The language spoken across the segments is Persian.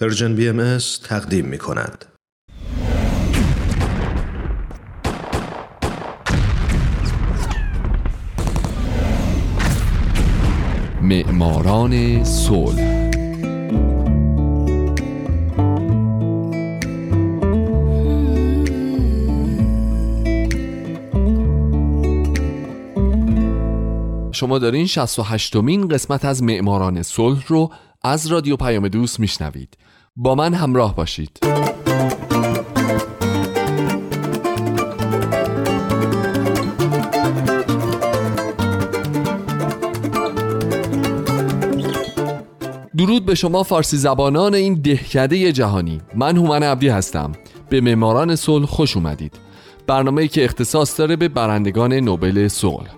پرژن بی ام تقدیم می کند. معماران صلح شما دارین 68 مین قسمت از معماران صلح رو از رادیو پیام دوست میشنوید. با من همراه باشید. درود به شما فارسی زبانان این دهکده جهانی. من هومن عبدی هستم. به معماران صلح خوش اومدید. برنامه‌ای که اختصاص داره به برندگان نوبل صلح.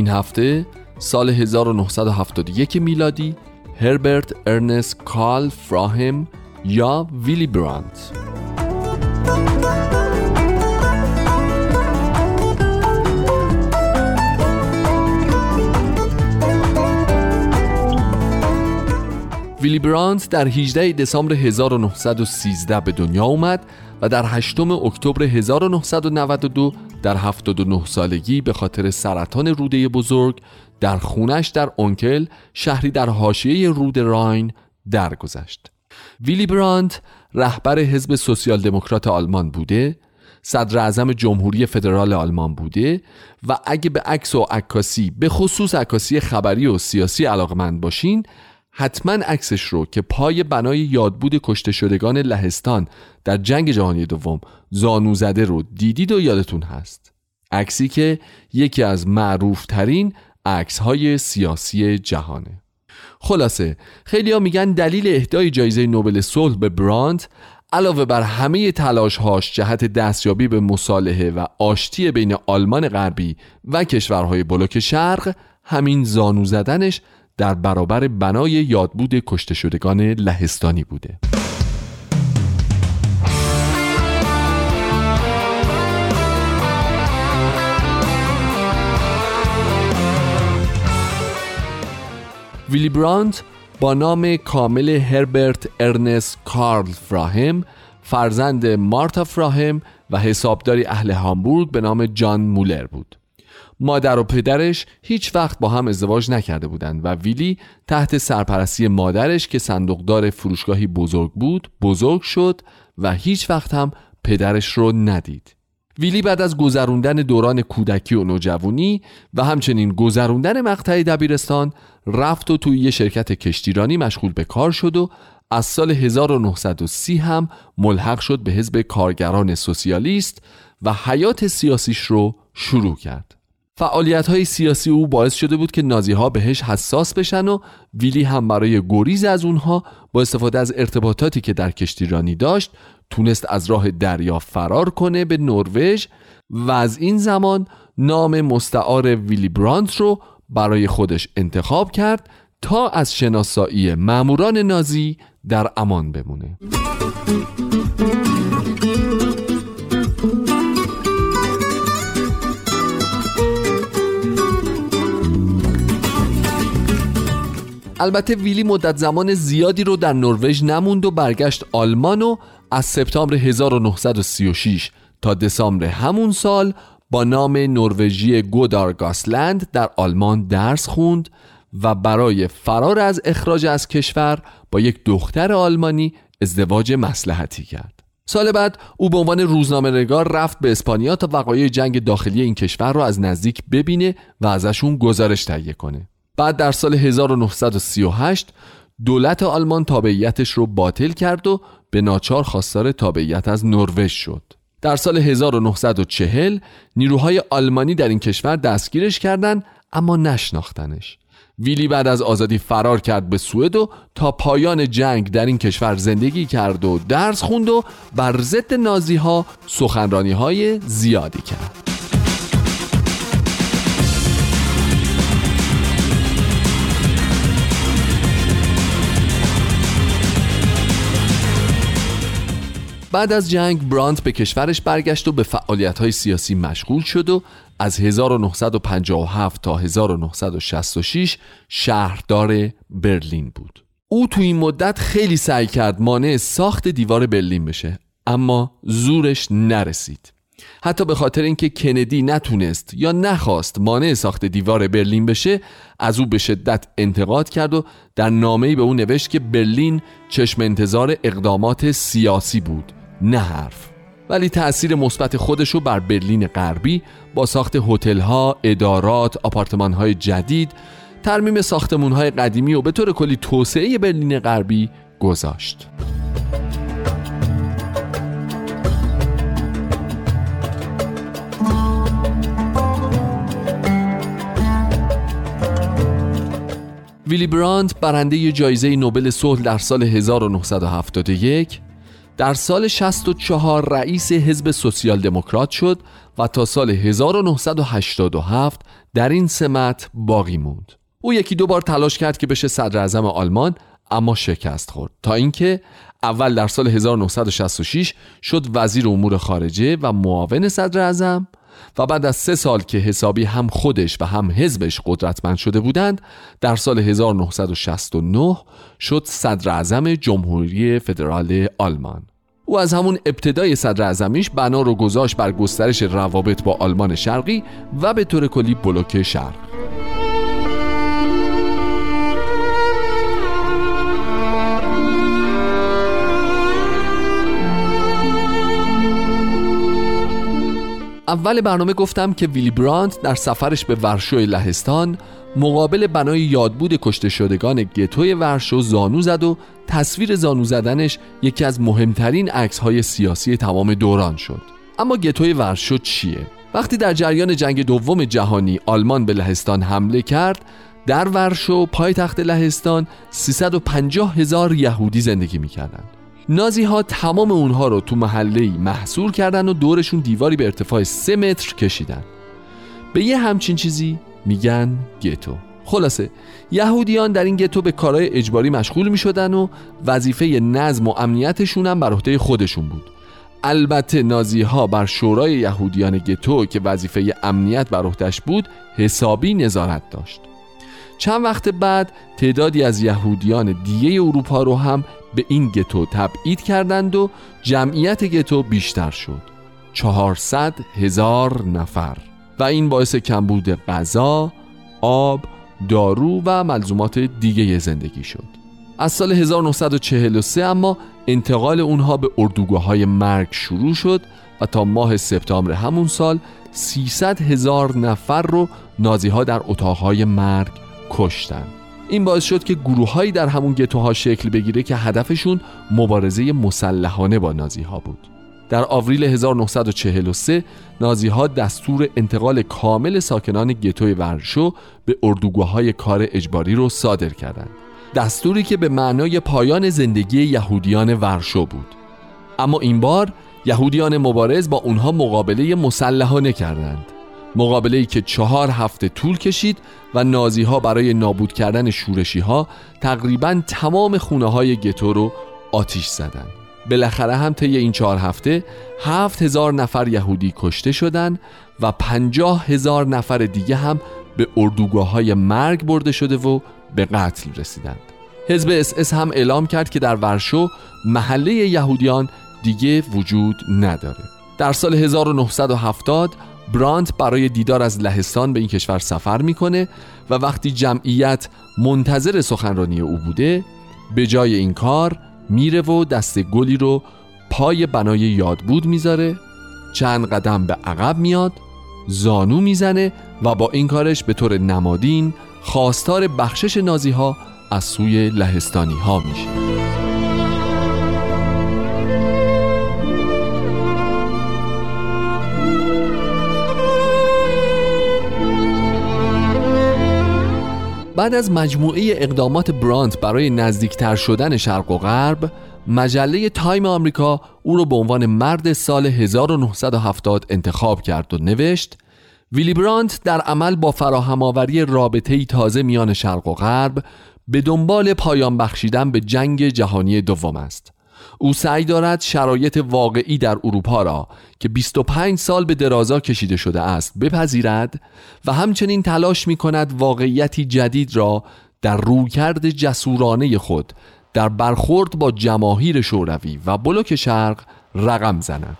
این هفته سال 1971 میلادی هربرت ارنست کارل فراهم یا ویلی برانت. ویلی برانت در 18 دسامبر 1913 به دنیا اومد و در 8 اکتبر 1992 در 79 سالگی به خاطر سرطان روده بزرگ در خونش در اونکل شهری در حاشیه رود راین درگذشت. ویلی برانت رهبر حزب سوسیال دموکرات آلمان بوده صدر اعظم جمهوری فدرال آلمان بوده و اگه به عکس و عکاسی به خصوص عکاسی خبری و سیاسی علاقمند باشین حتما عکسش رو که پای بنای یادبود کشته شدگان لهستان در جنگ جهانی دوم زانو زده رو دیدید و یادتون هست. عکسی که یکی از معروف ترین عکس های سیاسی جهانه. خلاصه خیلی ها میگن دلیل اهدای جایزه نوبل صلح به براند علاوه بر همه هاش جهت دستیابی به مصالحه و آشتی بین آلمان غربی و کشورهای بلوک شرق همین زانو زدنش در برابر بنای یادبود کشته شدگان لهستانی بوده. ویلی برانت با نام کامل هربرت ارنست کارل فراهم فرزند مارتا فراهم و حسابداری اهل هامبورگ به نام جان مولر بود. مادر و پدرش هیچ وقت با هم ازدواج نکرده بودند و ویلی تحت سرپرستی مادرش که صندوقدار فروشگاهی بزرگ بود بزرگ شد و هیچ وقت هم پدرش رو ندید ویلی بعد از گذروندن دوران کودکی و نوجوانی و همچنین گذروندن مقطع دبیرستان رفت و توی یه شرکت کشتیرانی مشغول به کار شد و از سال 1930 هم ملحق شد به حزب کارگران سوسیالیست و حیات سیاسیش رو شروع کرد. فعالیت های سیاسی او باعث شده بود که نازی ها بهش حساس بشن و ویلی هم برای گریز از اونها با استفاده از ارتباطاتی که در کشتیرانی داشت تونست از راه دریا فرار کنه به نروژ و از این زمان نام مستعار ویلی برانت رو برای خودش انتخاب کرد تا از شناسایی ماموران نازی در امان بمونه. البته ویلی مدت زمان زیادی رو در نروژ نموند و برگشت آلمان و از سپتامبر 1936 تا دسامبر همون سال با نام نروژی گودارگاسلند در آلمان درس خوند و برای فرار از اخراج از کشور با یک دختر آلمانی ازدواج مسلحتی کرد. سال بعد او به عنوان روزنامه نگار رفت به اسپانیا تا وقایع جنگ داخلی این کشور را از نزدیک ببینه و ازشون گزارش تهیه کنه. بعد در سال 1938 دولت آلمان تابعیتش رو باطل کرد و به ناچار خواستار تابعیت از نروژ شد. در سال 1940 نیروهای آلمانی در این کشور دستگیرش کردند اما نشناختنش. ویلی بعد از آزادی فرار کرد به سوئد و تا پایان جنگ در این کشور زندگی کرد و درس خوند و بر ضد نازی ها سخنرانی های زیادی کرد. بعد از جنگ برانت به کشورش برگشت و به های سیاسی مشغول شد و از 1957 تا 1966 شهردار برلین بود. او تو این مدت خیلی سعی کرد مانع ساخت دیوار برلین بشه اما زورش نرسید. حتی به خاطر اینکه کندی نتونست یا نخواست مانع ساخت دیوار برلین بشه از او به شدت انتقاد کرد و در نامه‌ای به او نوشت که برلین چشم انتظار اقدامات سیاسی بود. نه حرف ولی تأثیر مثبت خودش رو بر برلین غربی با ساخت هتل‌ها، ادارات، آپارتمان‌های جدید، ترمیم ساختمان‌های قدیمی و به طور کلی توسعه برلین غربی گذاشت. ویلی براند برنده جایزه نوبل صلح در سال 1971 در سال 64 رئیس حزب سوسیال دموکرات شد و تا سال 1987 در این سمت باقی موند. او یکی دو بار تلاش کرد که بشه صدر اعظم آلمان اما شکست خورد تا اینکه اول در سال 1966 شد وزیر امور خارجه و معاون صدر اعظم و بعد از سه سال که حسابی هم خودش و هم حزبش قدرتمند شده بودند در سال 1969 شد صدر اعظم جمهوری فدرال آلمان او از همون ابتدای صدر اعظمیش بنا رو گذاشت بر گسترش روابط با آلمان شرقی و به طور کلی بلوک شرق. اول برنامه گفتم که ویلی برانت در سفرش به ورشوی لهستان مقابل بنای یادبود کشته شدگان گتوی ورشو زانو زد و تصویر زانو زدنش یکی از مهمترین عکس های سیاسی تمام دوران شد اما گتوی ورشو چیه؟ وقتی در جریان جنگ دوم جهانی آلمان به لهستان حمله کرد در ورشو پایتخت لهستان 350 هزار یهودی زندگی می‌کردند نازی ها تمام اونها رو تو محله محصور کردن و دورشون دیواری به ارتفاع 3 متر کشیدن. به یه همچین چیزی میگن گتو. خلاصه یهودیان در این گتو به کارهای اجباری مشغول می شدن و وظیفه نظم و امنیتشون هم بر عهده خودشون بود. البته نازی ها بر شورای یهودیان گتو که وظیفه امنیت بر عهدهش بود حسابی نظارت داشت. چند وقت بعد تعدادی از یهودیان دیگه اروپا رو هم به این گتو تبعید کردند و جمعیت گتو بیشتر شد. 400 هزار نفر. و این باعث کمبود غذا، آب، دارو و ملزومات دیگه زندگی شد. از سال 1943 اما انتقال اونها به اردوگاه های مرگ شروع شد و تا ماه سپتامبر همون سال 300 هزار نفر رو نازی ها در اتاقهای مرگ کشتن. این باعث شد که گروههایی در همون گتوها شکل بگیره که هدفشون مبارزه مسلحانه با نازی ها بود. در آوریل 1943 نازی ها دستور انتقال کامل ساکنان گتوی ورشو به اردوگاه های کار اجباری رو صادر کردند. دستوری که به معنای پایان زندگی یهودیان ورشو بود. اما این بار یهودیان مبارز با اونها مقابله مسلحانه کردند. مقابله ای که چهار هفته طول کشید و نازی ها برای نابود کردن شورشی ها تقریبا تمام خونه های گتو رو آتیش زدند. بالاخره هم طی این چهار هفته هفت هزار نفر یهودی کشته شدند و پنجاه هزار نفر دیگه هم به اردوگاه های مرگ برده شده و به قتل رسیدند. حزب اس اس هم اعلام کرد که در ورشو محله یهودیان دیگه وجود نداره. در سال 1970 برانت برای دیدار از لهستان به این کشور سفر می‌کنه و وقتی جمعیت منتظر سخنرانی او بوده به جای این کار میره و دست گلی رو پای بنای یادبود می‌ذاره چند قدم به عقب میاد زانو می‌زنه و با این کارش به طور نمادین خواستار بخشش نازی ها از سوی لهستانی ها میشه. بعد از مجموعه اقدامات برانت برای نزدیکتر شدن شرق و غرب مجله تایم آمریکا او را به عنوان مرد سال 1970 انتخاب کرد و نوشت ویلی برانت در عمل با فراهم آوری رابطه تازه میان شرق و غرب به دنبال پایان بخشیدن به جنگ جهانی دوم است. او سعی دارد شرایط واقعی در اروپا را که 25 سال به درازا کشیده شده است بپذیرد و همچنین تلاش می کند واقعیتی جدید را در رویکرد جسورانه خود در برخورد با جماهیر شوروی و بلوک شرق رقم زند.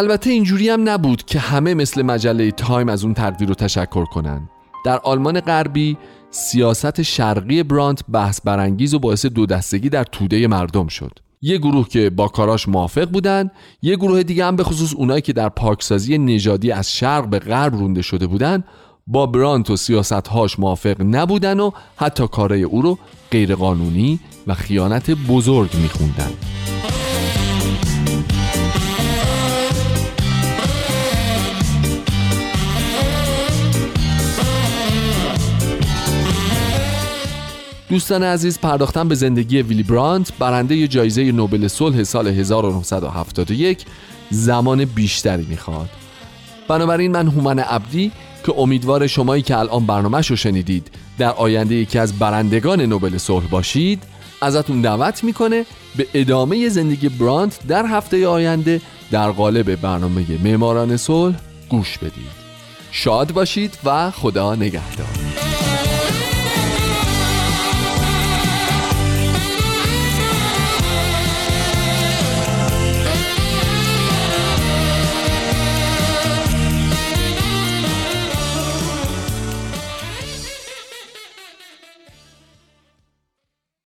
البته اینجوری هم نبود که همه مثل مجله تایم از اون تقدیر رو تشکر کنن. در آلمان غربی سیاست شرقی برانت بحث برانگیز و باعث دو دستگی در توده مردم شد. یه گروه که با کاراش موافق بودن یه گروه دیگه هم به خصوص اونایی که در پاکسازی نژادی از شرق به غرب رونده شده بودن با برانت و سیاستهاش موافق نبودن و حتی کارای او رو غیرقانونی و خیانت بزرگ میخوندن. دوستان عزیز پرداختن به زندگی ویلی برانت برنده جایزه نوبل صلح سال 1971 زمان بیشتری می‌خواد. بنابراین من هومن عبدی که امیدوار شمایی که الان برنامهش رو شنیدید در آینده یکی از برندگان نوبل صلح باشید ازتون دعوت می‌کنه به ادامه زندگی برانت در هفته آینده در قالب برنامه معماران صلح گوش بدید. شاد باشید و خدا نگهدار.